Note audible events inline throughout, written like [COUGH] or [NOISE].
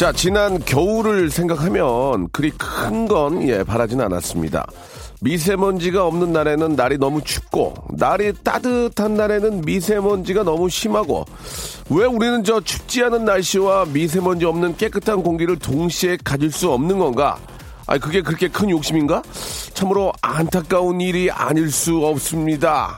자, 지난 겨울을 생각하면 그리 큰 건 예, 바라진 않았습니다. 미세먼지가 없는 날에는 날이 너무 춥고 날이 따뜻한 날에는 미세먼지가 너무 심하고 왜 우리는 저 춥지 않은 날씨와 미세먼지 없는 깨끗한 공기를 동시에 가질 수 없는 건가? 아, 그게 그렇게 큰 욕심인가? 참으로 안타까운 일이 아닐 수 없습니다.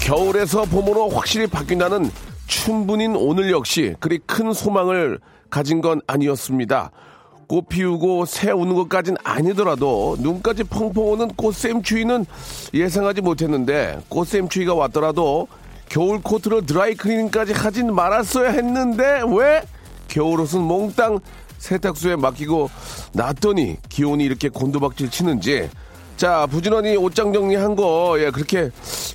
겨울에서 봄으로 확실히 바뀐다는 춘분인 오늘 역시 그리 큰 소망을 가진 건 아니었습니다. 꽃 피우고 새 우는 것까진 아니더라도 눈까지 펑펑 오는 꽃샘추위는 예상하지 못했는데 꽃샘추위가 왔더라도 겨울 코트를 드라이 클리닝까지 하진 말았어야 했는데 왜 겨울옷은 몽땅 세탁소에 맡기고 놨더니 기온이 이렇게 곤두박질 치는지 자 부지런히 옷장 정리한 거 예, 그렇게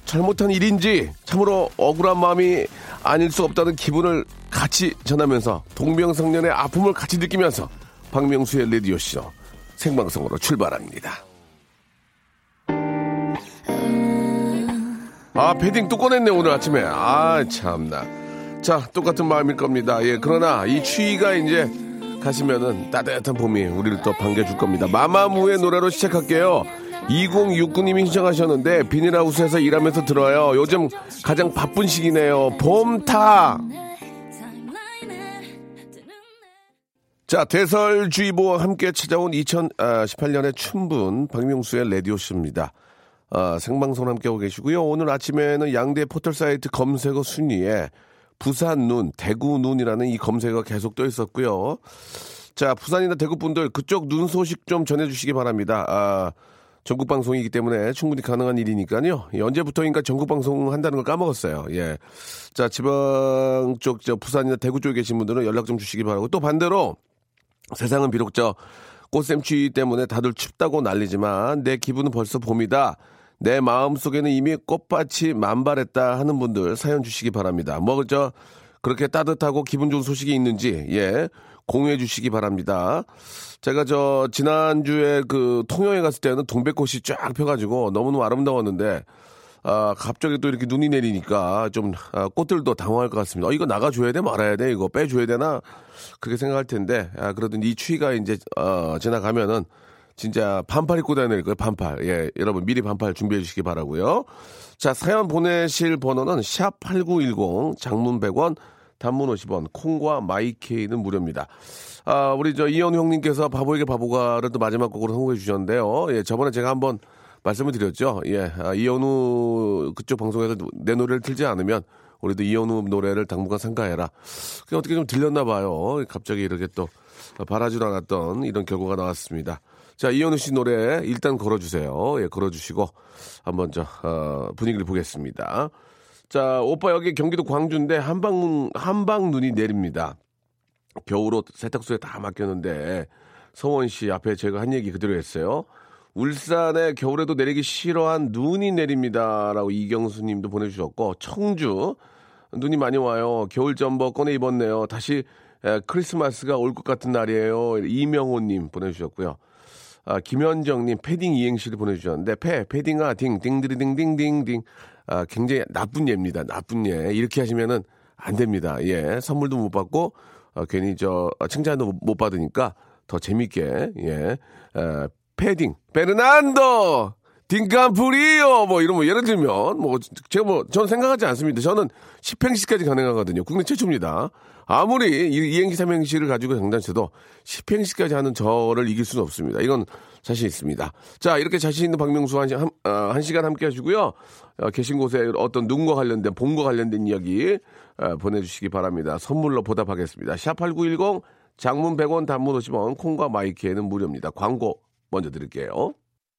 잘못한 일인지 참으로 억울한 마음이 아닐 수 없다는 기분을 같이 전하면서 동병상련의 아픔을 같이 느끼면서 박명수의 레디오쇼 생방송으로 출발합니다. 아 패딩 또 꺼냈네 오늘 아침에. 아 참나. 자 똑같은 마음일 겁니다. 예 그러나 이 추위가 이제 가시면은 따뜻한 봄이 우리를 또 반겨줄 겁니다. 마마무의 노래로 시작할게요 2069님이 신청하셨는데 비닐하우스에서 일하면서 들어요 요즘 가장 바쁜 시기네요 봄타 자, 대설주의보와 함께 찾아온 2018년의 춘분 박명수의 레디오쇼입니다. 아, 생방송 함께하고 계시고요. 오늘 아침에는 양대 포털 사이트 검색어 순위에 부산 눈, 대구 눈이라는 이 검색어가 계속 떠 있었고요. 자, 부산이나 대구 분들 그쪽 눈 소식 좀 전해주시기 바랍니다. 아, 전국 방송이기 때문에 충분히 가능한 일이니까요. 예, 언제부터인가 전국 방송 한다는 걸 까먹었어요. 예. 자, 지방 쪽, 저 부산이나 대구 쪽에 계신 분들은 연락 좀 주시기 바라고 또 반대로 세상은 비록 저 꽃샘추위 때문에 다들 춥다고 난리지만 내 기분은 벌써 봄이다. 내 마음 속에는 이미 꽃밭이 만발했다 하는 분들 사연 주시기 바랍니다. 뭐 저 그렇게 따뜻하고 기분 좋은 소식이 있는지 예 공유해 주시기 바랍니다. 제가 저 지난주에 그 통영에 갔을 때는 동백꽃이 쫙 펴가지고 너무너무 아름다웠는데 아, 갑자기 또 이렇게 눈이 내리니까 좀 아, 꽃들도 당황할 것 같습니다. 어, 이거 나가줘야 돼 말아야 돼 이거 빼줘야 되나 그렇게 생각할 텐데 아, 그러든 이 추위가 이제 어, 지나가면은 진짜 반팔 입고 다닐 거예요 반팔. 예, 여러분 미리 반팔 준비해 주시기 바라고요. 자 사연 보내실 번호는 샵 #8910 장문 100원, 단문 50원, 콩과 마이케이는 무료입니다. 아, 우리 저 이현우 형님께서 바보에게 바보가를 또 마지막 곡으로 선곡해 주셨는데요. 예, 저번에 제가 한번 말씀을 드렸죠. 예, 아, 이현우 그쪽 방송에서 내 노래를 틀지 않으면 우리도 이현우 노래를 당분간 상가해라. 그게 어떻게 좀 들렸나 봐요. 갑자기 이렇게 또 바라지도 않았던 이런 결과가 나왔습니다. 자, 이현우 씨 노래 일단 걸어주세요. 예, 걸어주시고 한번 저 어, 분위기를 보겠습니다. 자, 오빠 여기 경기도 광주인데 한방 한방 눈이 내립니다. 겨울옷 세탁소에 다 맡겼는데 서원 씨 앞에 제가 한 얘기 그대로 했어요. 울산에 겨울에도 내리기 싫어한 눈이 내립니다라고 이경수 님도 보내주셨고 청주 눈이 많이 와요. 겨울 점퍼 꺼내 입었네요. 다시 에, 크리스마스가 올 것 같은 날이에요. 이명호 님 보내주셨고요. 아, 김현정 님 패딩 이행시를 보내주셨는데 패 패딩아 딩 딩드리딩딩딩딩 아, 굉장히 나쁜 예입니다. 나쁜 예. 이렇게 하시면은 안 됩니다. 예. 선물도 못 받고 어, 괜히 저 어, 칭찬도 못- 못 받으니까 더 재밌게 예. 에, 패딩 베르난도 딩캄프리오 뭐 이런 뭐 예를 들면 뭐 제가 뭐 저는 생각하지 않습니다. 저는 10행시까지 가능하거든요. 국내 최초입니다. 아무리 이- 이행시 삼행시를 가지고 장단쳐도 10행시까지 하는 저를 이길 수는 없습니다. 이건 자신 있습니다. 자 이렇게 자신 있는 박명수 한, 시- 한, 어, 한 시간 함께 하시고요. 어, 계신 곳에 어떤 눈과 관련된 봄과 관련된 이야기 어, 보내주시기 바랍니다. 선물로 보답하겠습니다. 샵8910 장문 100원 단문 50원 콩과 마이키에는 무료입니다. 광고 먼저 드릴게요.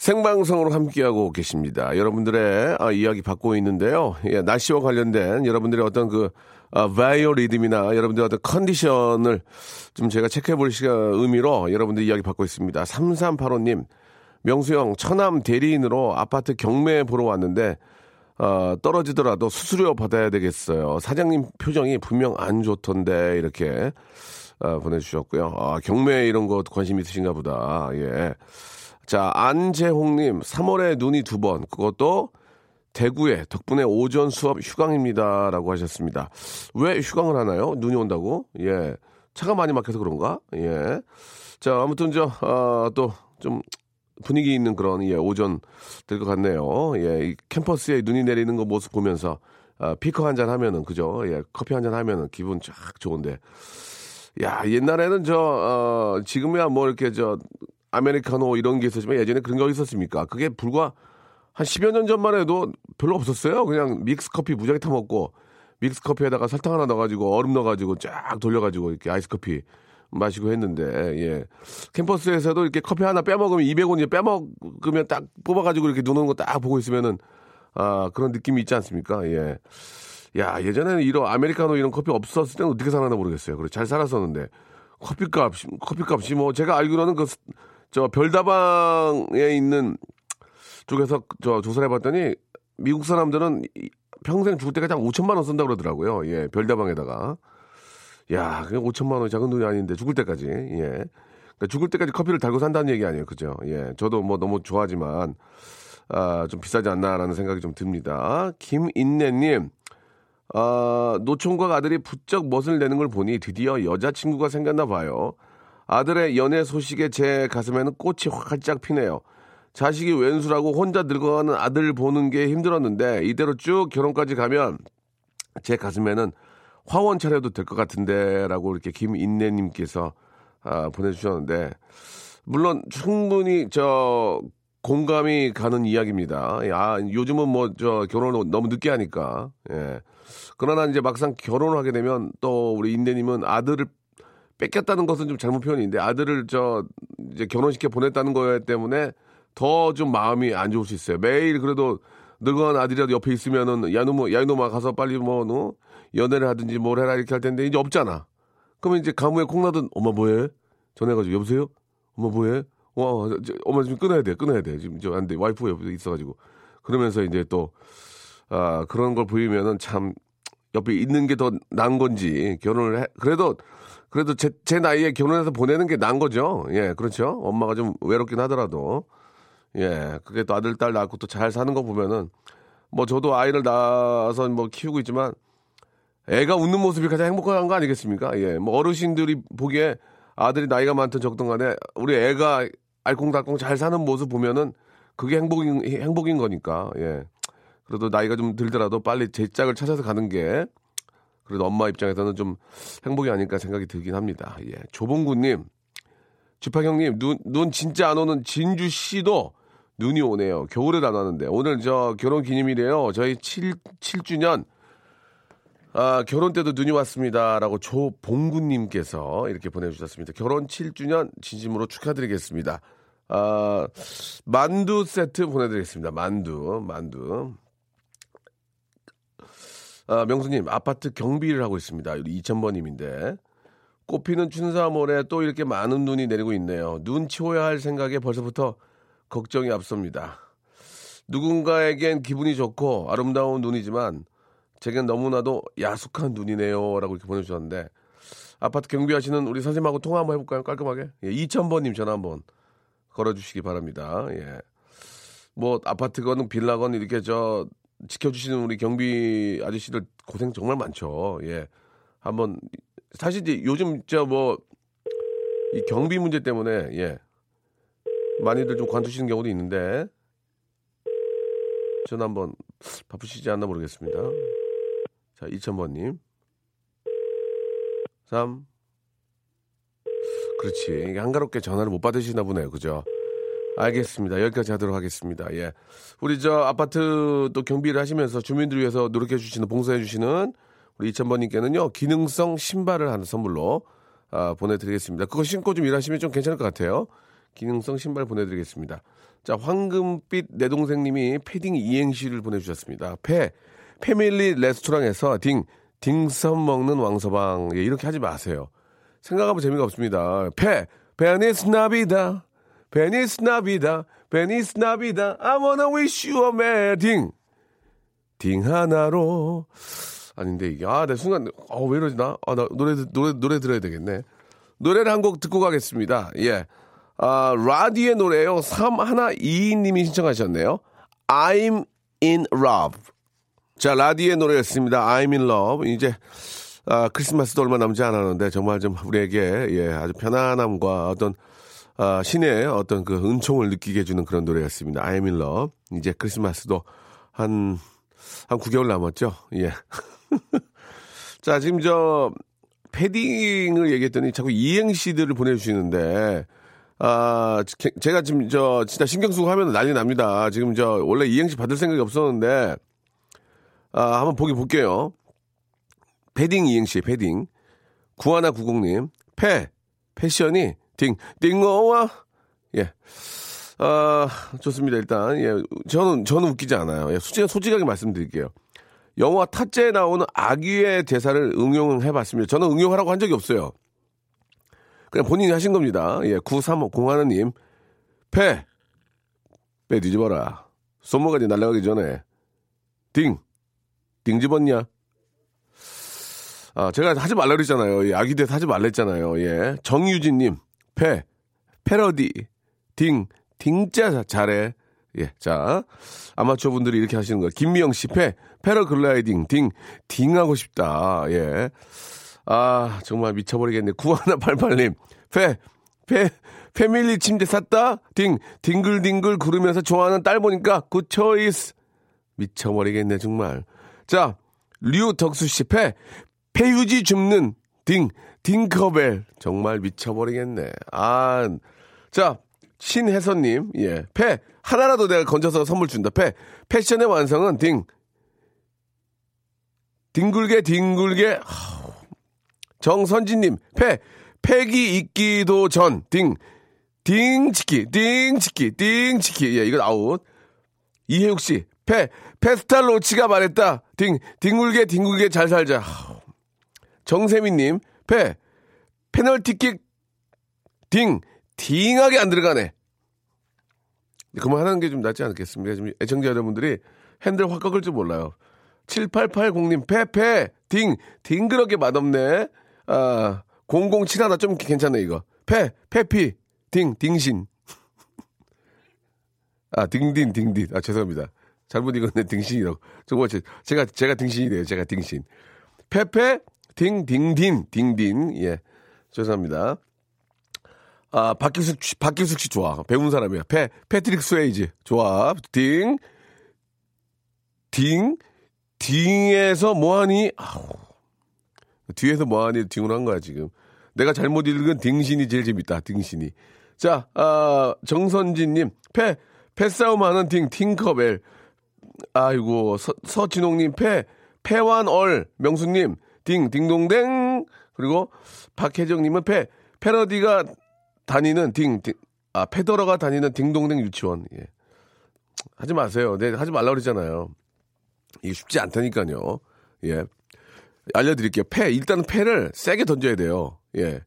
생방송으로 함께하고 계십니다. 여러분들의 아, 이야기 받고 있는데요. 예, 날씨와 관련된 여러분들의 어떤 그 아, 바이오 리듬이나 여러분들의 어떤 컨디션을 좀 제가 체크해 볼 시간 의미로 여러분들 이야기 받고 있습니다. 3385님, 명수형 처남 대리인으로 아파트 경매 보러 왔는데 어, 떨어지더라도 수수료 받아야 되겠어요. 사장님 표정이 분명 안 좋던데 이렇게 어, 보내주셨고요. 아, 경매 이런 거 관심 있으신가 보다. 예. 자, 안재홍님, 3월에 눈이 두 번, 그것도 대구에 덕분에 오전 수업 휴강입니다. 라고 하셨습니다. 왜 휴강을 하나요? 눈이 온다고? 예. 차가 많이 막혀서 그런가? 예. 자, 아무튼 저, 아, 또, 좀, 분위기 있는 그런, 예, 오전 될 것 같네요. 예, 이 캠퍼스에 눈이 내리는 거 모습 보면서, 아, 피커 한 잔 하면은, 그죠? 예, 커피 한 잔 하면은 기분 쫙 좋은데. 야, 옛날에는 저, 어, 지금이야 뭐 이렇게 저, 아메리카노 이런 게 있었지만 예전에 그런 거 있었습니까? 그게 불과 한 10여 년 전만 해도 별로 없었어요. 그냥 믹스 커피 무작위 타먹고 믹스 커피에다가 설탕 하나 넣어가지고 얼음 넣어가지고 쫙 돌려가지고 이렇게 아이스 커피 마시고 했는데 예 캠퍼스에서도 이렇게 커피 하나 빼먹으면 200원 이제 빼먹으면 딱 뽑아가지고 이렇게 노는 거 딱 보고 있으면은 아 그런 느낌이 있지 않습니까? 예. 야 예전에는 이런 아메리카노 이런 커피 없었을 때는 어떻게 살았나 모르겠어요. 그래 잘 살았었는데 커피값 커피값이 뭐 제가 알기로는 그 저 별다방에 있는 쪽에서 저 조사를 해봤더니 미국 사람들은 이- 평생 죽을 때까지 한 5천만 원 쓴다 고 그러더라고요. 예, 별다방에다가. 야, 그게 5천만 원이 작은 돈이 아닌데 죽을 때까지. 예. 그러니까 죽을 때까지 커피를 달고 산다는 얘기 아니에요. 그죠? 예. 저도 뭐 너무 좋아하지만 아, 좀 비싸지 않나라는 생각이 좀 듭니다. 김인내 님, 아, 노총각 아들이 부쩍 멋을 내는 걸 보니 드디어 여자친구가 생겼나 봐요. 아들의 연애 소식에 제 가슴에는 꽃이 활짝 피네요. 자식이 왼수라고 혼자 늙어가는 아들 보는 게 힘들었는데 이대로 쭉 결혼까지 가면 제 가슴에는 화원 차려도 될 것 같은데라고 이렇게 김인내님께서 아, 보내주셨는데 물론 충분히 저 공감이 가는 이야기입니다. 아, 요즘은 뭐 저 결혼을 너무 늦게 하니까. 예. 그러나 이제 막상 결혼을 하게 되면 또 우리 인내님은 아들을 뺏겼다는 것은 좀 잘못 표현인데 아들을 저 이제 결혼시켜 보냈다는 거에 때문에 더 좀 마음이 안 좋을 수 있어요. 매일 그래도 늙어간 아들이라도 옆에 있으면은 야놈아 야놈아 가서 빨리 뭐 너, 연애를 하든지 뭘 해라 이렇게 할 텐데 이제 없잖아. 그러면 이제 가무에 콩나든 엄마 뭐해? 전해가지고 여보세요? 엄마 뭐해? 와 저, 엄마 지금 끊어야 돼 끊어야 돼 지금 저 안 돼 와이프 옆에 있어가지고 그러면서 이제 또 아, 그런 걸 보이면은 참 옆에 있는 게 더 나은 건지 결혼을 해 그래도 그래도 제, 제 나이에 결혼해서 보내는 게 나은 거죠. 예, 그렇죠. 엄마가 좀 외롭긴 하더라도 예, 그게 또 아들 딸 낳고 또 잘 사는 거 보면은 뭐 저도 아이를 낳아서 뭐 키우고 있지만 애가 웃는 모습이 가장 행복한 거 아니겠습니까? 예, 뭐 어르신들이 보기에 아들이 나이가 많든 적든 간에 우리 애가 알콩달콩 잘 사는 모습 보면은 그게 행복인 행복인 거니까 예. 그래도 나이가 좀 들더라도 빨리 제 짝을 찾아서 가는 게 그래도 엄마 입장에서는 좀 행복이 아닐까 생각이 들긴 합니다. 예. 조봉구님, 주파 형님, 눈, 눈 진짜 안 오는 진주시도 눈이 오네요. 겨울에도 안 왔는데. 오늘 저 결혼 기념일이에요. 저희 7, 7주년. 아, 결혼 때도 눈이 왔습니다. 라고 조봉구님께서 이렇게 보내주셨습니다. 결혼 7주년 진심으로 축하드리겠습니다. 아, 만두 세트 보내드리겠습니다. 만두, 만두. 아, 명수님, 아파트 경비를 하고 있습니다. 2000번님인데. 꽃피는 춘사몰에 또 이렇게 많은 눈이 내리고 있네요. 눈 치워야 할 생각에 벌써부터 걱정이 앞섭니다. 누군가에겐 기분이 좋고 아름다운 눈이지만 제겐 너무나도 야속한 눈이네요. 라고 이렇게 보내주셨는데 아파트 경비하시는 우리 선생님하고 통화 한번 해볼까요? 깔끔하게. 예, 2000번님 전화 한번 걸어주시기 바랍니다. 예. 뭐 아파트건 빌라건 이렇게 저 지켜주시는 우리 경비 아저씨들 고생 정말 많죠. 예. 한번 사실 이제 요즘 저뭐이 경비 문제 때문에 예. 많이들 좀 관두시는 경우도 있는데 저는 한번 바쁘시지 않나 모르겠습니다. 자, 2000번 님. 3. 그렇지. 한가롭게 전화를 못 받으시나 보네요. 그죠? 알겠습니다. 여기까지 하도록 하겠습니다. 예. 우리 저 아파트 또 경비를 하시면서 주민들을 위해서 노력해 주시는, 봉사해 주시는 우리 2000번님께는요, 기능성 신발을 하나 선물로 아, 보내드리겠습니다. 그거 신고 좀 일하시면 좀 괜찮을 것 같아요. 기능성 신발 보내드리겠습니다. 자, 황금빛 내 동생님이 패딩 이행시를 보내주셨습니다. 패, 패밀리 레스토랑에서 딩, 딩섬 먹는 왕서방. 예, 이렇게 하지 마세요. 생각하면 재미가 없습니다. 패, Feliz Navidad, Feliz Navidad, Feliz Navidad, I wanna wish you a 딩. 딩 하나로. 아닌데 이게 아, 내 순간 어, 왜 이러지 나? 아, 나 노래 노래 노래 들어야 되겠네. 노래를 한 곡 듣고 가겠습니다. 예. 아, 라디의 노래요. 3122님이 신청하셨네요. I'm in love. 자, 라디의 노래였습니다. I'm in love. 이제 아, 크리스마스도 얼마 남지 않았는데 정말 좀 우리에게 예, 아주 편안함과 어떤 아, 신의 어떤 그 은총을 느끼게 해주는 그런 노래였습니다. I'm in love. 이제 크리스마스도 한, 한 9개월 남았죠. 예. [LAUGHS] 자, 지금 저, 패딩을 얘기했더니 자꾸 이행시들을 보내주시는데, 아, 제- 제가 지금 저, 진짜 신경 쓰고 하면 난리 납니다. 지금 저, 원래 이행시 받을 생각이 없었는데, 아, 한번 보기 볼게요. 패딩 이행시, 패딩. 구하나 구공님, 패, 패션이, 딩, 딩어와, 예. 아, 좋습니다. 일단, 예. 저는, 저는 웃기지 않아요. 예. 솔직하, 솔직하게 말씀드릴게요. 영화 타짜에 나오는 아기의 대사를 응용해 봤습니다. 저는 응용하라고 한 적이 없어요. 그냥 본인이 하신 겁니다. 예, 9301님. 패. 빼 뒤집어라. 손모가지 날아가기 전에. 딩. 딩 집었냐? 아, 제가 하지 말라 그랬잖아요. 예, 아기 대사 하지 말라 했잖아요. 예. 정유진님. 패. 패러디. 딩. 딩자 잘해. 예, 자. 아마추어 분들이 이렇게 하시는 거예요. 김미영 씨, 패. 패러글라이딩. 딩. 딩하고 싶다. 예. 아, 정말 미쳐버리겠네. 9188님. 패. 패. 패밀리 침대 샀다? 딩. 딩글딩글 구르면서 좋아하는 딸 보니까 good choice. 미쳐버리겠네, 정말. 자, 류덕수 씨, 패. 폐휴지 줍는 딩. 딩커벨. 정말 미쳐버리겠네. 아, 자, 신혜선님, 예. 패. 하나라도 내가 건져서 선물 준다. 패. 패션의 완성은 딩. 딩글게. 하우. 정선진님, 패. 패기 있기도 전. 딩. 딩치키, 딩치키, 딩치키. 예, 이건 아웃. 이혜욱 씨, 패. 페스탈로치가 말했다. 딩. 딩글게, 딩글게 잘 살자. 정세민님, 패. 페널티킥 딩, 딩하게 안 들어가네. 그만하는 게 좀 낫지 않겠습니까? 지금 애청자 여러분들이 핸들 확 꺾을 줄 몰라요. 7880님, 페페, 딩, 딩그럽게 맛없네. 아, 0071, 좀 괜찮네, 이거. 페, 페피, 딩, 딩신. [LAUGHS] 아, 딩딘, 딩딘. 아, 죄송합니다. 잘못 읽었네, 딩신이라고. 정말 제, 제가, 제가 딩신이래요. 제가 딩신. 페페, 딩, 딩딘. 예. 죄송합니다. 아, 박기숙 씨, 박기숙 씨 좋아. 배운 사람이야. 패, 패트릭 스웨이지. 좋아. 딩. 딩. 딩에서 뭐하니? 아우. 뒤에서 뭐하니? 딩을 한 거야, 지금. 내가 잘못 읽은 딩신이 제일 재밌다. 딩신이. 자, 아, 정선진님. 패, 패싸움 하는 딩, 팅커벨. 아이고, 서, 서진홍님, 패, 패완얼. 명수님, 딩, 딩동댕. 그리고 박혜정님은 패, 패러디가 다니는 딩, 딩 아, 패더러가 다니는 딩동댕 유치원. 예. 하지 마세요. 네, 하지 말라고 그랬잖아요. 이게 쉽지 않다니까요. 예. 알려드릴게요. 패, 일단은 패를 세게 던져야 돼요. 예.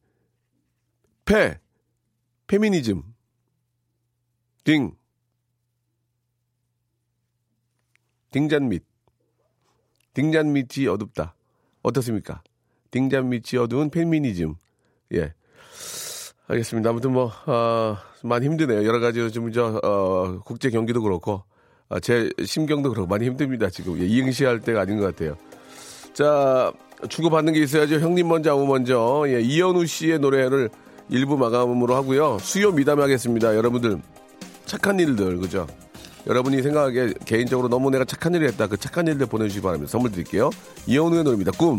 패, 페미니즘. 딩. 딩잔밑. 딩잔밑이 어둡다. 어떻습니까? 딩잔밑이 어두운 페미니즘. 예. 알겠습니다. 아무튼 뭐, 어, 많이 힘드네요. 여러 가지 좀, 저, 어, 국제 경기도 그렇고, 아, 제 심경도 그렇고, 많이 힘듭니다. 지금. 예, 이행시 할 때가 아닌 것 같아요. 자, 주고받는 게 있어야죠. 형님 먼저, 아무 먼저. 예, 이현우 씨의 노래를 일부 마감으로 하고요. 수요 미담하겠습니다. 여러분들, 착한 일들, 그죠? 여러분이 생각하기에 개인적으로 너무 내가 착한 일을 했다. 그 착한 일들 보내주시기 바랍니다. 선물 드릴게요. 이현우의 노래입니다. 꿈.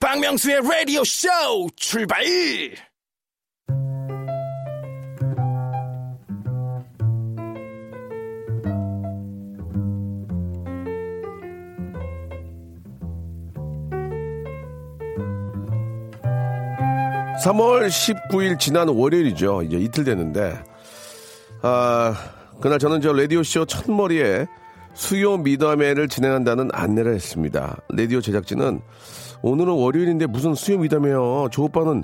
박명수의 라디오 쇼 출발! 삼월 19일 지난 월요일이죠. 이제 이틀 됐는데, 아, 그날 저는 저 라디오쇼 첫머리에 수요 미담회를 진행한다는 안내를 했습니다. 라디오 제작진은 오늘은 월요일인데 무슨 수요 미담회요? 저 오빠는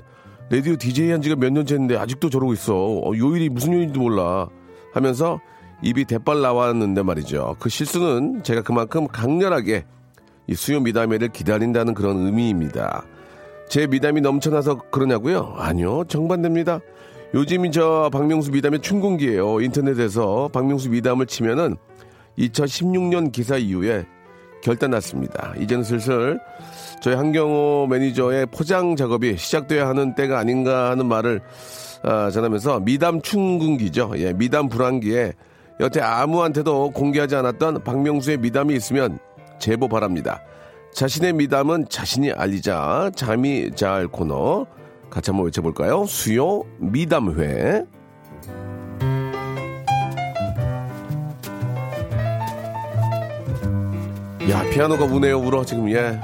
라디오 DJ 한 지가 몇 년째인데 아직도 저러고 있어. 어, 요일이 무슨 요일인지 몰라. 하면서 입이 대빨 나왔는데 말이죠. 그 실수는 제가 그만큼 강렬하게 이 수요 미담회를 기다린다는 그런 의미입니다. 제 미담이 넘쳐나서 그러냐고요? 아니요, 정반대입니다. 요즘이 저 박명수 미담의 춘궁기예요. 인터넷에서 박명수 미담을 치면은 2016년 기사 이후에 결단 났습니다. 이제는 슬슬 저희 한경호 매니저의 포장 작업이 시작돼야 하는 때가 아닌가 하는 말을 아, 전하면서 미담 춘궁기죠. 예, 미담 불황기에 여태 아무한테도 공개하지 않았던 박명수의 미담이 있으면 제보 바랍니다. 자신의 미담은 자신이 알리자 잠이 잘 코너 같이 한번 외쳐볼까요? 수요 미담회 야 피아노가 우네요 울어 지금 예.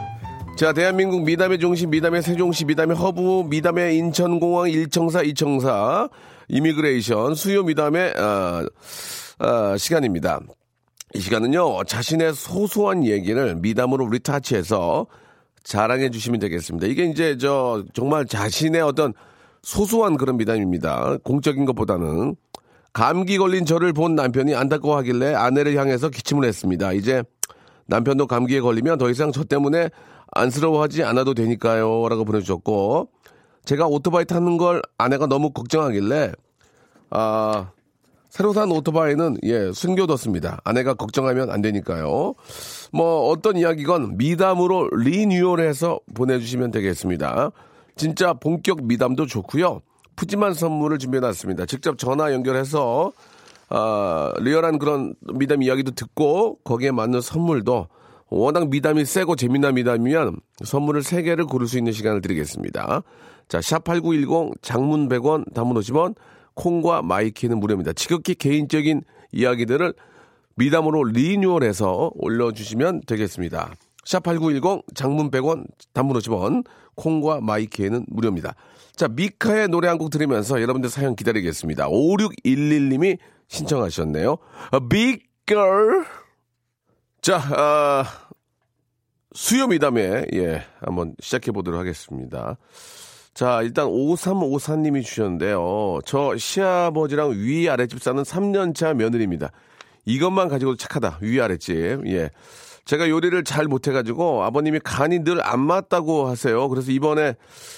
자 대한민국 미담의 중심 미담의 세종시 미담의 허브 미담의 인천공항 일청사 이청사 immigration 수요 미담의 아, 아, 시간입니다. 이 시간은요, 자신의 소소한 얘기를 미담으로 retouch해서 자랑해 주시면 되겠습니다. 이게 이제 저 정말 자신의 어떤 소소한 그런 미담입니다. 공적인 것보다는 감기 걸린 저를 본 남편이 안타까워하길래 아내를 향해서 기침을 했습니다. 이제 남편도 감기에 걸리면 더 이상 저 때문에 안쓰러워하지 않아도 되니까요. 라고 보내주셨고, 제가 오토바이 타는 걸 아내가 너무 걱정하길래, 아, 새로 산 오토바이는 예 숨겨뒀습니다. 아내가 걱정하면 안 되니까요. 뭐 어떤 이야기건 미담으로 리뉴얼해서 보내주시면 되겠습니다. 진짜 본격 미담도 좋고요. 푸짐한 선물을 준비해놨습니다. 직접 전화 연결해서 아, 리얼한 그런 미담 이야기도 듣고 거기에 맞는 선물도 워낙 미담이 세고 재미난 미담이면 선물을 3개를 고를 수 있는 시간을 드리겠습니다. 자, 샵8910 장문 100원, 단문 50원, 콩과 마이케이는 무료입니다. 지극히 개인적인 이야기들을 미담으로 리뉴얼해서 올려주시면 되겠습니다. 샵8910 장문 100원 단문 50원 콩과 마이케이는 무료입니다. 자 미카의 노래 한 곡 들으면서 여러분들 사연 기다리겠습니다. 5611님이 신청하셨네요. Big Girl 자 아, 수요 미담에 예 한번 시작해 보도록 하겠습니다. 자, 일단 5354님이 주셨는데요. 저 시아버지랑 위아랫집 사는 3년차 며느리입니다. 이것만 가지고도 착하다. 위아랫집. 예. 제가 요리를 잘 못해가지고 아버님이 간이 늘 안 맞다고 하세요. 그래서 이번에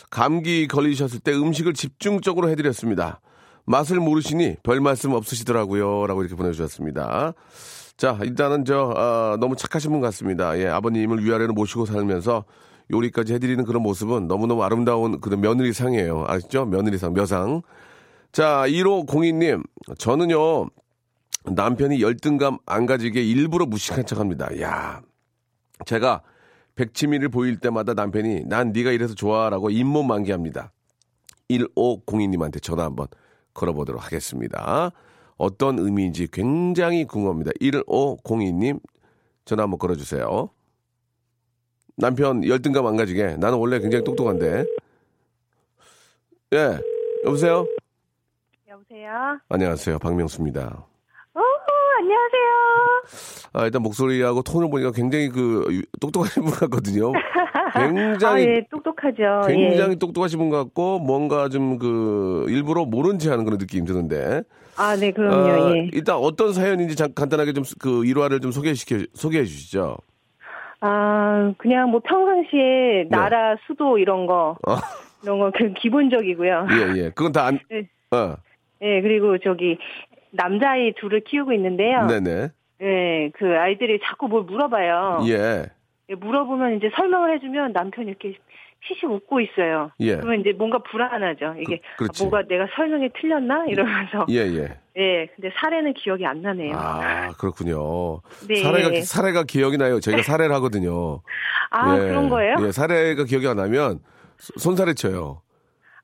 감기 걸리셨을 때 음식을 집중적으로 해드렸습니다. 맛을 모르시니 별 말씀 없으시더라고요. 라고 이렇게 보내주셨습니다. 자, 일단은 저, 어, 너무 착하신 분 같습니다. 예, 아버님을 위아래로 모시고 살면서 요리까지 해드리는 그런 모습은 너무너무 아름다운 그런 며느리상이에요. 아시죠? 며느리상, 묘상. 자, 1호 공인님, 저는요, 남편이 열등감 안 가지게 일부러 무식한 척 합니다. 야 제가 백치미를 보일 때마다 남편이 난 네가 이래서 좋아라고 잇몸 만개합니다. 1502님한테 전화 한번 걸어보도록 하겠습니다. 어떤 의미인지 굉장히 궁금합니다. 1502님 전화 한번 걸어주세요. 남편 열등감 안 가지게. 나는 원래 굉장히 똑똑한데. 예, 여보세요? 여보세요? 안녕하세요. 박명수입니다. 어, 안녕하세요. 아, 일단 목소리하고 톤을 보니까 굉장히 그 유- 똑똑하신 분 같거든요. 굉장히 [LAUGHS] 아, 예, 똑똑하죠. 굉장히 예. 똑똑하신 분 같고 뭔가 좀 그 일부러 모른 체 하는 그런 느낌이 드는데. 아, 네, 그럼요. 아, 예. 일단 어떤 사연인지 잠- 간단하게 좀 그 일화를 좀 소개시켜 소개해 주시죠. 아, 그냥 뭐 평상시에 나라, 수도 이런 거, 어, 이런 거 그 기본적이고요. 예, 예. 그건 다 안, 네. 어, 예, 그리고 저기 남자아이 둘을 키우고 있는데요. 네네. 예, 그 아이들이 자꾸 뭘 물어봐요. 예. 예, 물어보면 이제 설명을 해주면 남편이 이렇게 시시 웃고 있어요. 예. 그러면 이제 뭔가 불안하죠. 이게 그-. 아, 뭐가 내가 설명이 틀렸나 이러면서 예, 예. 예. 근데 사례는 기억이 안 나네요. 아, 그렇군요. 네. 사례가, 사례가 기억이 나요. 저희가 사례를 하거든요. 아, 예. 그런 거예요? 예, 사례가 기억이 안 나면 소- 손사래 쳐요.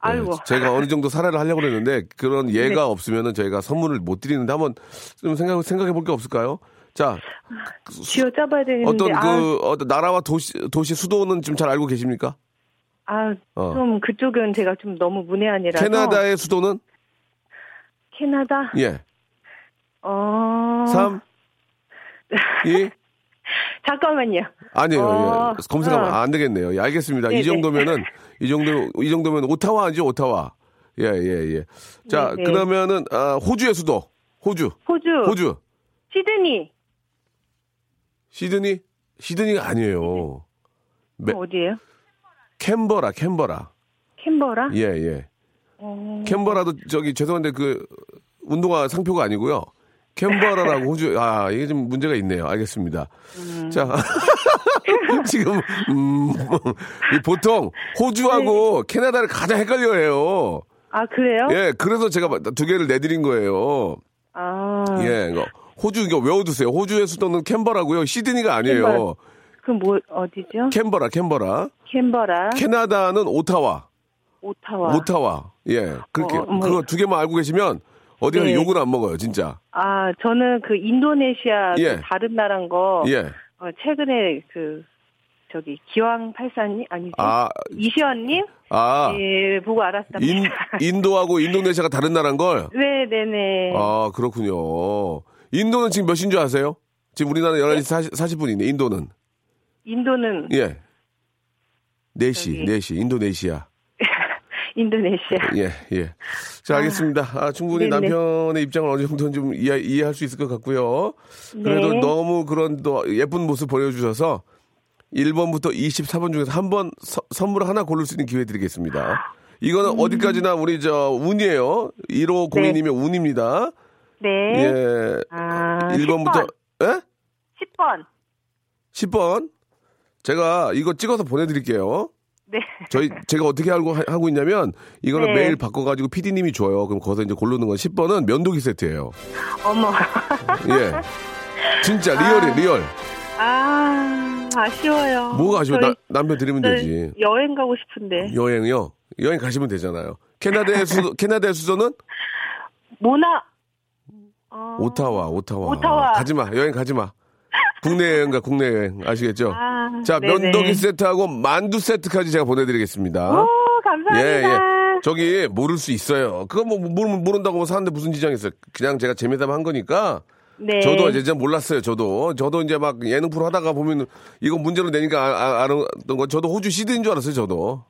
예, 아이고. 제가 어느 정도 사례를 하려고 그랬는데 그런 예가 네. 없으면은 저희가 선물을 못 드리는데 한번 좀 생각, 생각해 볼 게 없을까요? 자, 쥐어 짜봐야 되는데 어떤 아, 그, 어떤 나라와 도시, 도시 수도는 좀 잘 알고 계십니까? 아, 어. 좀 그쪽은 제가 좀 너무 문외한이라서 캐나다의 수도는? 캐나다 예. 어 3, 2, [LAUGHS] 잠깐만요. 아니에요. 어, 예. 검색하면 어. 안 되겠네요. 예, 알겠습니다. 이 네네. 정도면은 이 정도 이 정도면 오타와죠, 오타와. 예, 예, 예. 자, 네네. 그러면은 아, 호주의 수도. 호주. 호주, 호주. 시드니 시드니? 시드니가 아니에요. 매- 어디예요? 캔버라, 캔버라. 캔버라? 예, 예. 어, 캔버라도 저기 죄송한데 그 운동화 상표가 아니고요. 캔버라라고 호주 아 이게 좀 문제가 있네요. 알겠습니다. 자 [LAUGHS] 지금 음, 이 보통 호주하고 캐나다를 가장 헷갈려해요. 아 그래요? 예, 그래서 제가 두 개를 내드린 거예요. 아 예, 이거 호주 이거 외워두세요. 호주의 수도는 캔버라고요. 시드니가 아니에요. 캔버라. 그럼 뭐 어디죠? 캔버라, 캔버라. 캔버라, 캐나다는 오타와. 오타와. 오타와. 예, 그렇게 어, 뭐. 그거 두 개만 알고 계시면 어디가 네. 욕을 안 먹어요, 진짜. 아 저는 그 인도네시아 그 예. 다른 나라인 거 예. 어, 최근에 그 저기 기왕 팔사님 아니죠? 아, 이시연님 아, 예 보고 알았답니다. 인, 인도하고 인도네시아가 다른 나라인 걸? 네, 네 네. 아, 그렇군요. 인도는 지금 몇인 줄 아세요? 지금 우리나라 11시 40, 40 분이네, 인도는. 인도는 예. 4시, 저기. 4시, 인도네시아. [LAUGHS] 인도네시아. 예, 예. 자, 알겠습니다. 아, 충분히 네네. 남편의 입장을 어느 정도는 좀 이해, 이해 할 수 있을 것 같고요. 그래도 네. 너무 그런 또 예쁜 모습 보여주셔서 1번부터 24번 중에서 한 번 선물 하나 고를 수 있는 기회 드리겠습니다. 이거는 음. 어디까지나 우리 저 운이에요. 1502님의 운입니다. 네. 예. 아, 1번부터, 10번. 예? 10번. 10번. 제가 이거 찍어서 보내드릴게요. 네. 저희, 제가 어떻게 알고 하- 하고 있냐면, 이거는 네. 메일 바꿔가지고 PD님이 줘요. 그럼 거기서 이제 고르는 건 10번은 면도기 세트예요. 어머. [LAUGHS] 예. 진짜, really real. 아, 아쉬워요. 뭐가 아쉬워? 저희- 나, 남편 드리면 되지. 여행 가고 싶은데. 여행요? 여행 가시면 되잖아요. 캐나다의 [LAUGHS] 수도, 캐나다의 수도는? 모나. 어, 오타와, 오타와. 오타와. 가지 마. 여행 가지 마. 국내 여행가 국내 여행. 아시겠죠? 아, 자, 네네. 면도기 세트하고 만두 세트까지 제가 보내드리겠습니다. 오, 감사합니다. 예, 예. 저기 모를 수 있어요. 그거 뭐 모르, 모른다고 뭐 사는데 무슨 지장이 있어요. 그냥 제가 재미삼아 한 거니까. 네. 저도 이제 잘 몰랐어요. 저도 저도 이제 막 예능 프로 하다가 보면 이거 문제로 내니까 아, 아, 알았던 거. 저도 호주 시드인 줄 알았어요. 저도.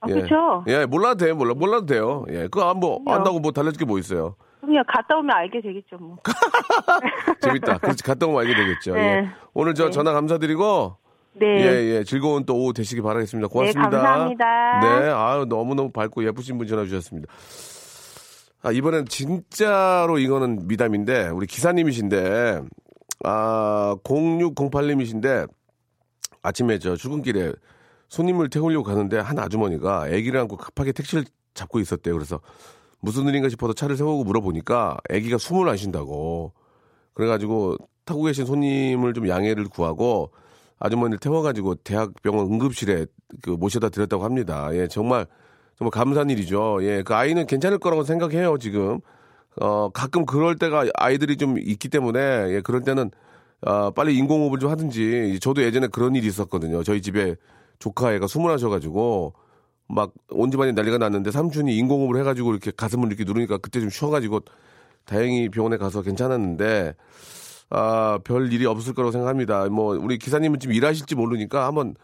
아, 예. 그쵸? 예, 몰라도 돼요. 몰라 몰라도 돼요. 예, 그거 안 뭐. 안다고 뭐 달라질 게 뭐 있어요. 그냥 갔다 오면 알게 되겠죠, 뭐. [LAUGHS] 재밌다. 그렇지 갔다 오면 알게 되겠죠. 네. 예. 오늘 저 네. 전화 감사드리고 네. 예, 예. 즐거운 또 오후 되시기 바라겠습니다. 고맙습니다. 네, 감사합니다. 네, 아유, 너무너무 밝고 예쁘신 분 전화 주셨습니다. 아, 이번엔 진짜로 이거는 미담인데, 우리 기사님이신데, 아, 0608님이신데, 아침에 저 출근길에 손님을 태우려고 가는데 한 아주머니가 아기를 안고 급하게 택시를 잡고 있었대요. 그래서 무슨 일인가 싶어서 차를 세우고 물어보니까 아기가 숨을 안 쉰다고. 그래가지고 타고 계신 손님을 좀 양해를 구하고 아주머니를 태워가지고 대학병원 응급실에 그 모셔다 드렸다고 합니다. 예, 정말 정말 감사한 일이죠. 예, 그 아이는 괜찮을 거라고 생각해요 지금. 어 가끔 그럴 때가 아이들이 좀 있기 때문에 예, 그럴 때는 아 빨리 인공호흡을 좀 하든지 저도 예전에 그런 일이 있었거든요. 저희 집에 조카 애가 숨을 하셔가지고 막 온 집안이 난리가 났는데 삼촌이 인공호흡을 해가지고 이렇게 가슴을 이렇게 누르니까 그때 좀 쉬어가지고 다행히 병원에 가서 괜찮았는데 아, 별 일이 없을 거라고 생각합니다. 뭐, 우리 기사님은 지금 일하실지 모르니까 한번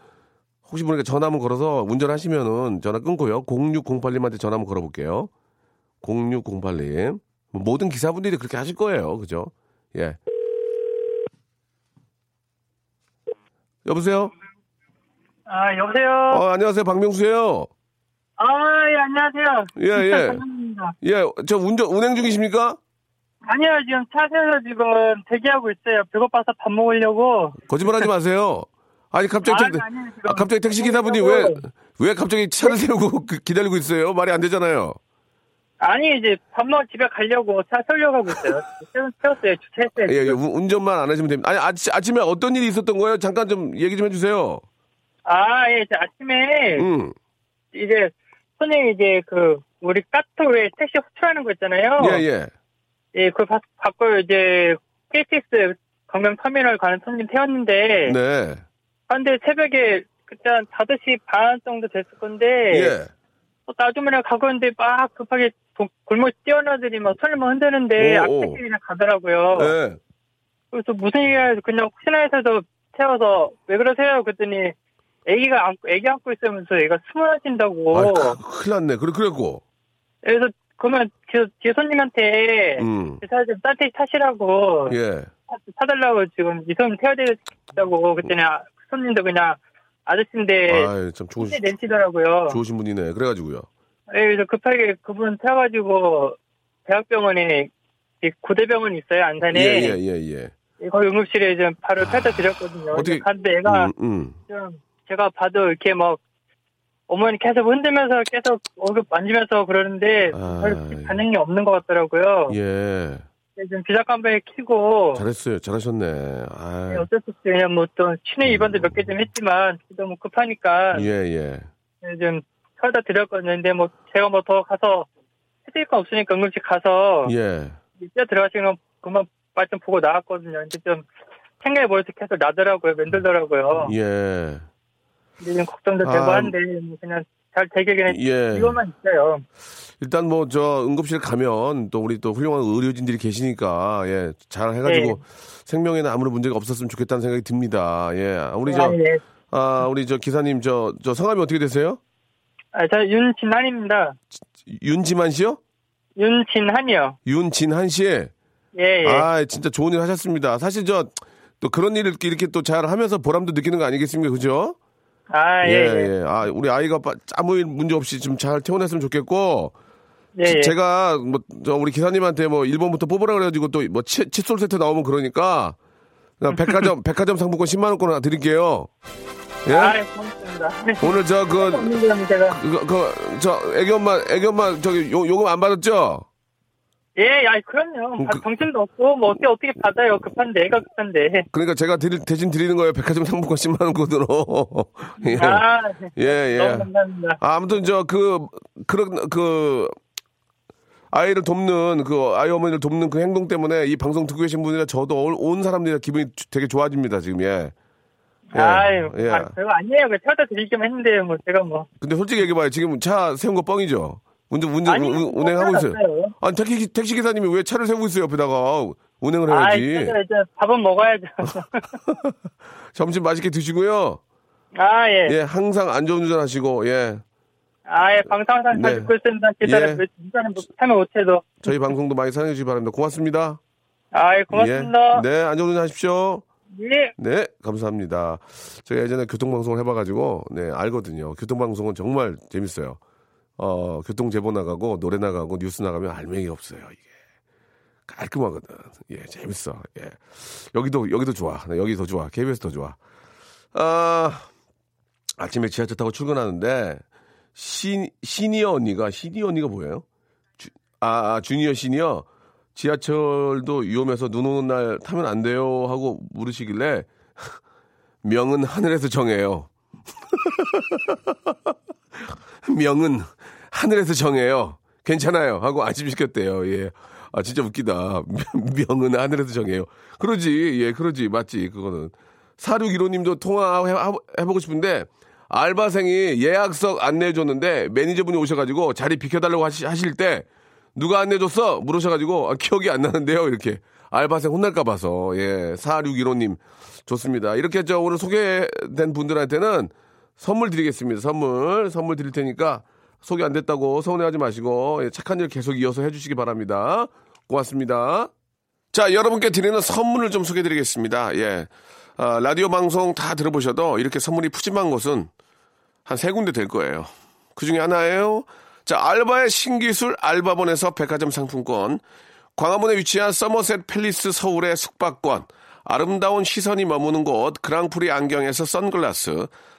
혹시 모르니까 전화 한번 걸어서 운전하시면은 전화 끊고요. 0608님한테 전화 한번 걸어볼게요. 0608님. 뭐 모든 기사분들이 그렇게 하실 거예요. 그죠? 예. 여보세요? 아, 여보세요? 어, 안녕하세요. 박명수예요 아, 예, 안녕하세요. 예, 예. 반갑습니다. 예, 저 운전, 운행 중이십니까? 아니요, 지금 차에서 지금 대기하고 있어요. 배고파서 밥 먹으려고. 거짓말 하지 마세요. 아니 갑자기 아니, 택- 아니, 아, 갑자기 택시 기사분이 왜 왜 갑자기 차를 세우고 [LAUGHS] 그- 기다리고 있어요? 말이 안 되잖아요. 아니 이제 밥 먹어 집에 가려고 차 세우려고 하고 있어요. 세웠- 세웠어요. 주차했어요. 예, 예. 운- 운전만 안 하시면 됩니다. 아니 아치, 아침에 어떤 일이 있었던 거예요? 잠깐 좀 얘기 좀 해주세요. 아, 예, 아침에 음, 이제 손님 이제 그 우리 카톡에 택시 호출하는 거 있잖아요. 예, 예. 예, 그걸 받, 받고 이제 KTX 강명 터미널 가는 손님 태웠는데 네, 근데 새벽에 그때 한 5시 반 정도 됐을 건데 예. 또 나주문에 가고 있는데 막 급하게 도- 골목 뛰어나들이 막막 흔드는데 그냥 가더라고요. 네. 그래서 무슨 얘기야 그냥 혹시나 해서 태워서 왜 그러세요? 그랬더니 애기가 안고 애기 안고 있으면서 얘가 숨어진다고. 아, 크- 큰일 났네. 그래, 그랬고. 그래서 그러면 뒤, 뒤 손님한테 음, 좀 따뜻히 타시라고 예. 타- 타달라고 지금 이손 태워야 된다고 그랬더니 아, 손님도 그냥 아저씨인데 아, 참 좋으시, 혼자 내치더라고요. 좋으신 분이네. 그래가지고요. 예, 그래서 급하게 그분 태워가지고 대학병원에 이 고대병원이 있어요 안산에 예, 예, 예, 예. 거기 응급실에 좀 바로 펴다 드렸거든요. 어떻게- 근데 애가 음, 음. 좀 제가 봐도 이렇게 막 어머니 계속 흔들면서 계속 얼굴 만지면서 그러는데 아, 별 예. 반응이 없는 것 같더라고요. 예. 그래서 좀 비상간방에 키고 잘했어요. 잘하셨네. 아, 네, 어쩔 수 없어요. 그냥 뭐또 신의 입원도 몇개 좀 했지만 너무 급하니까 예, 예. 네, 좀 태워다 드렸거든요. 근데 뭐 제가 뭐 더 가서 해드릴 건 없으니까 응급실 가서 예. 뛰어 들어가시면 그만 말좀 보고 나왔거든요. 근데 좀 생각해 보여서 계속 나더라고요. 맨들더라고요. 예. 좀 걱정도 되고 아, 한데 뭐 그냥 잘 되게 그냥 예. 이것만 있어요. 일단 뭐 저 응급실 가면 또 우리 또 훌륭한 의료진들이 계시니까 예. 잘 해가지고 네. 생명에는 아무런 문제가 없었으면 좋겠다는 생각이 듭니다. 예. 우리 저, 아, 예. 아, 우리 저 기사님 저, 저 성함이 어떻게 되세요? 아, 저 윤진한입니다. 윤지만 씨요? 윤진한이요. 윤진한 씨. 예, 예. 아, 진짜 좋은 일 하셨습니다. 사실 저, 또 그런 일을 이렇게 또 잘 하면서 보람도 느끼는 거 아니겠습니까? 그죠? 아, 예, 예. 아, 우리 아이가 빠- 아무 일 문제 없이 좀잘 태어났으면 좋겠고, 예, 예. 제가 뭐, 저 우리 기사님한테 뭐 1번부터 뽑으라 그래가지고 또 뭐 칫솔 세트 나오면 그러니까, [LAUGHS] 백화점, 백화점 상품권 10만 원권 하나 드릴게요. 예? 아, 고맙습니다. [LAUGHS] 오늘 저, 그. 그, 그, 저, 애기 엄마, 애기 엄마, 저기, 요, 요금 안 받았죠? 예, 아, 그럼요. 그- 아, 정신도 없고, 뭐, 어떻게, 어떻게 받아요. 급한데, 애가 급한데. 그러니까 제가 드릴, 대신 드리는 거예요. 백화점 상품권 [LAUGHS] 10만원권으로. [LAUGHS] 예. 아, 예, 예. 너무 감사합니다. 아, 아무튼 저그 그런 그 아이를 돕는 그 아이 어머니를 돕는 그 행동 때문에 이 방송 듣고 계신 분이나 저도 온, 온 사람들이 기분이 주- 되게 좋아집니다 지금 예. 예. 아유, 예. 아, 별거 아니에요. 그 태워다 드리기만 했는데, 뭐, 제가 뭐. 근데 솔직히 얘기해봐요. 지금 차 세운 거 뻥이죠. 운전 운전 아니, 운- 뭐 운행하고 있어요. 태워놨어요. 아니 택시 택시 기사님이 왜 차를 세우고 있어요 옆에다가 운행을 아, 해야지. 이제, 이제 밥은 먹어야죠. [LAUGHS] 점심 맛있게 드시고요. 아, 예. 예, 항상 안전운전 하시고 예. 아, 예. 방송 항상 잘 네. 듣고 있습니다. 기사를, 예. 기사는 뭐, 참여 못해도. 저희 방송도 많이 사랑해 주시기 바랍니다. 고맙습니다. 아, 예, 고맙습니다. 예. 네, 안전운전 하십시오. 예. 네, 감사합니다. 제가 예전에 교통방송을 해봐가지고, 네, 알거든요. 교통방송은 정말 재밌어요. 어, 교통 제보 나가고, 노래 나가고, 뉴스 나가면 알맹이 없어요, 이게. 깔끔하거든. 예, 재밌어. 예. 여기도, 여기도 좋아. 네, 여기 더 좋아. KBS 더 좋아. 아, 아침에 지하철 타고 출근하는데, 시, 시니어 언니가, 시니어 언니가 뭐예요? 주, 아, 아, 주니어 시니어? 지하철도 위험해서 눈 오는 날 타면 안 돼요 하고 물으시길래 명은 하늘에서 정해요. [LAUGHS] 명은 하늘에서 정해요. 괜찮아요. 하고 안심시켰대요. 예. 아, 진짜 웃기다. [LAUGHS] 명은 하늘에서 정해요. 그러지. 예, 그러지. 맞지. 그거는. 4615님도 통화해보고 싶은데, 알바생이 예약석 안내해줬는데, 매니저분이 오셔가지고 자리 비켜달라고 하시, 하실 때, 누가 안내줬어? 물으셔가지고, 아, 기억이 안 나는데요. 이렇게. 알바생 혼날까 봐서. 예. 4615님. 좋습니다. 이렇게 저 오늘 소개된 분들한테는 선물 드리겠습니다. 선물. 선물 드릴 테니까 소개 안 됐다고 서운해하지 마시고 예, 착한 일 계속 이어서 해주시기 바랍니다. 고맙습니다. 자, 여러분께 드리는 선물을 좀 소개해 드리겠습니다. 예. 아, 라디오 방송 다 들어보셔도 이렇게 선물이 푸짐한 곳은 한 세 군데 될 거예요. 그 중에 하나예요. 자, 알바의 신기술 알바본에서 백화점 상품권, 광화문에 위치한 서머셋 팰리스 서울의 숙박권, 아름다운 시선이 머무는 곳 그랑프리 안경에서 선글라스,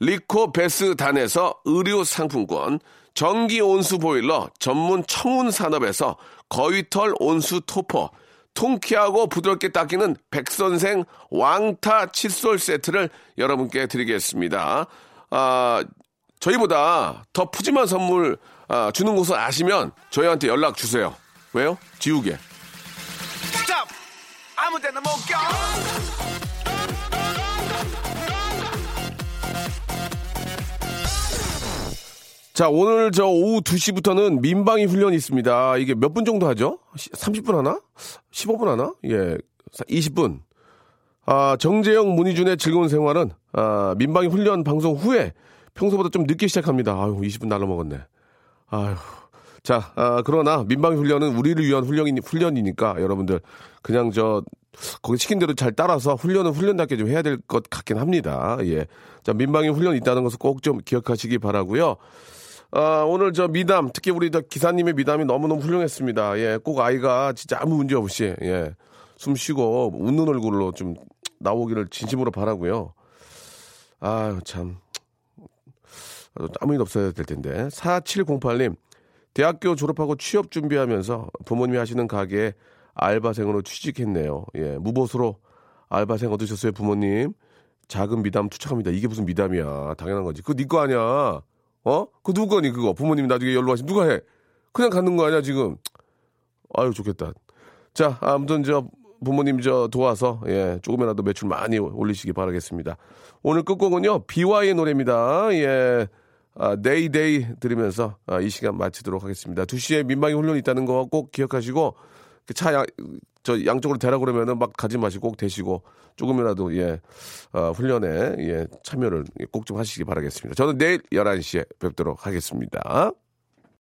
리코 베스 단에서 의류 상품권, 전기 온수 보일러 전문 청운 산업에서 거위털 온수 토퍼, 통키하고 부드럽게 닦이는 백선생 왕타 칫솔 세트를 여러분께 드리겠습니다. 아, 저희보다 더 푸짐한 선물 아, 주는 곳을 아시면 저희한테 연락 주세요. 왜요? 지우개. 아무 데나 못 가. 자, 오늘 저 오후 2시부터는 민방위 훈련이 있습니다. 이게 몇 분 정도 하죠? 30분 하나? 15분 하나? 예. 20분. 아, 정재영, 문희준의 즐거운 생활은, 아, 민방위 훈련 방송 후에 평소보다 좀 늦게 시작합니다. 아유, 20분 날로 먹었네. 아유. 자, 아, 그러나 민방위 훈련은 우리를 위한 훈련이, 훈련이니까 여러분들 그냥 저, 거기 시킨 대로 잘 따라서 훈련은 훈련답게 좀 해야 될 것 같긴 합니다. 예. 자, 민방위 훈련 있다는 것을 꼭 좀 기억하시기 바라고요 아, 오늘 저 미담, 특히 우리 저 기사님의 미담이 너무너무 훌륭했습니다. 예, 꼭 아이가 진짜 아무 문제 없이, 예, 숨 쉬고 웃는 얼굴로 좀 나오기를 진심으로 바라고요 아유, 참. 아무 일 없어야 될 텐데. 4708님, 대학교 졸업하고 취업 준비하면서 부모님이 하시는 가게에 알바생으로 취직했네요. 예, 무보수로 알바생 얻으셨어요, 부모님. 작은 미담 투척합니다. 이게 무슨 미담이야. 당연한 거지. 그거 니거 아니야. 어? 그 누구 거니 그거? 부모님이 나중에 연로 하시면 누가 해? 그냥 갖는 거 아니야 지금? 아유 좋겠다. 자 아무튼 저 부모님 저 도와서 예 조금이라도 매출 많이 올리시기 바라겠습니다. 오늘 끝곡은요 비와이의 노래입니다. 예. 아, Day Day 들으면서 아, 이 시간 마치도록 하겠습니다. 2시에 민방위 훈련이 있다는 거 꼭 기억하시고 그차 양, 저 양쪽으로 대라 그러면은 막 가지 마시고 꼭 대시고 조금이라도 예 어, 훈련에 예 참여를 꼭 좀 하시기 바라겠습니다. 저는 내일 11시에 뵙도록 하겠습니다.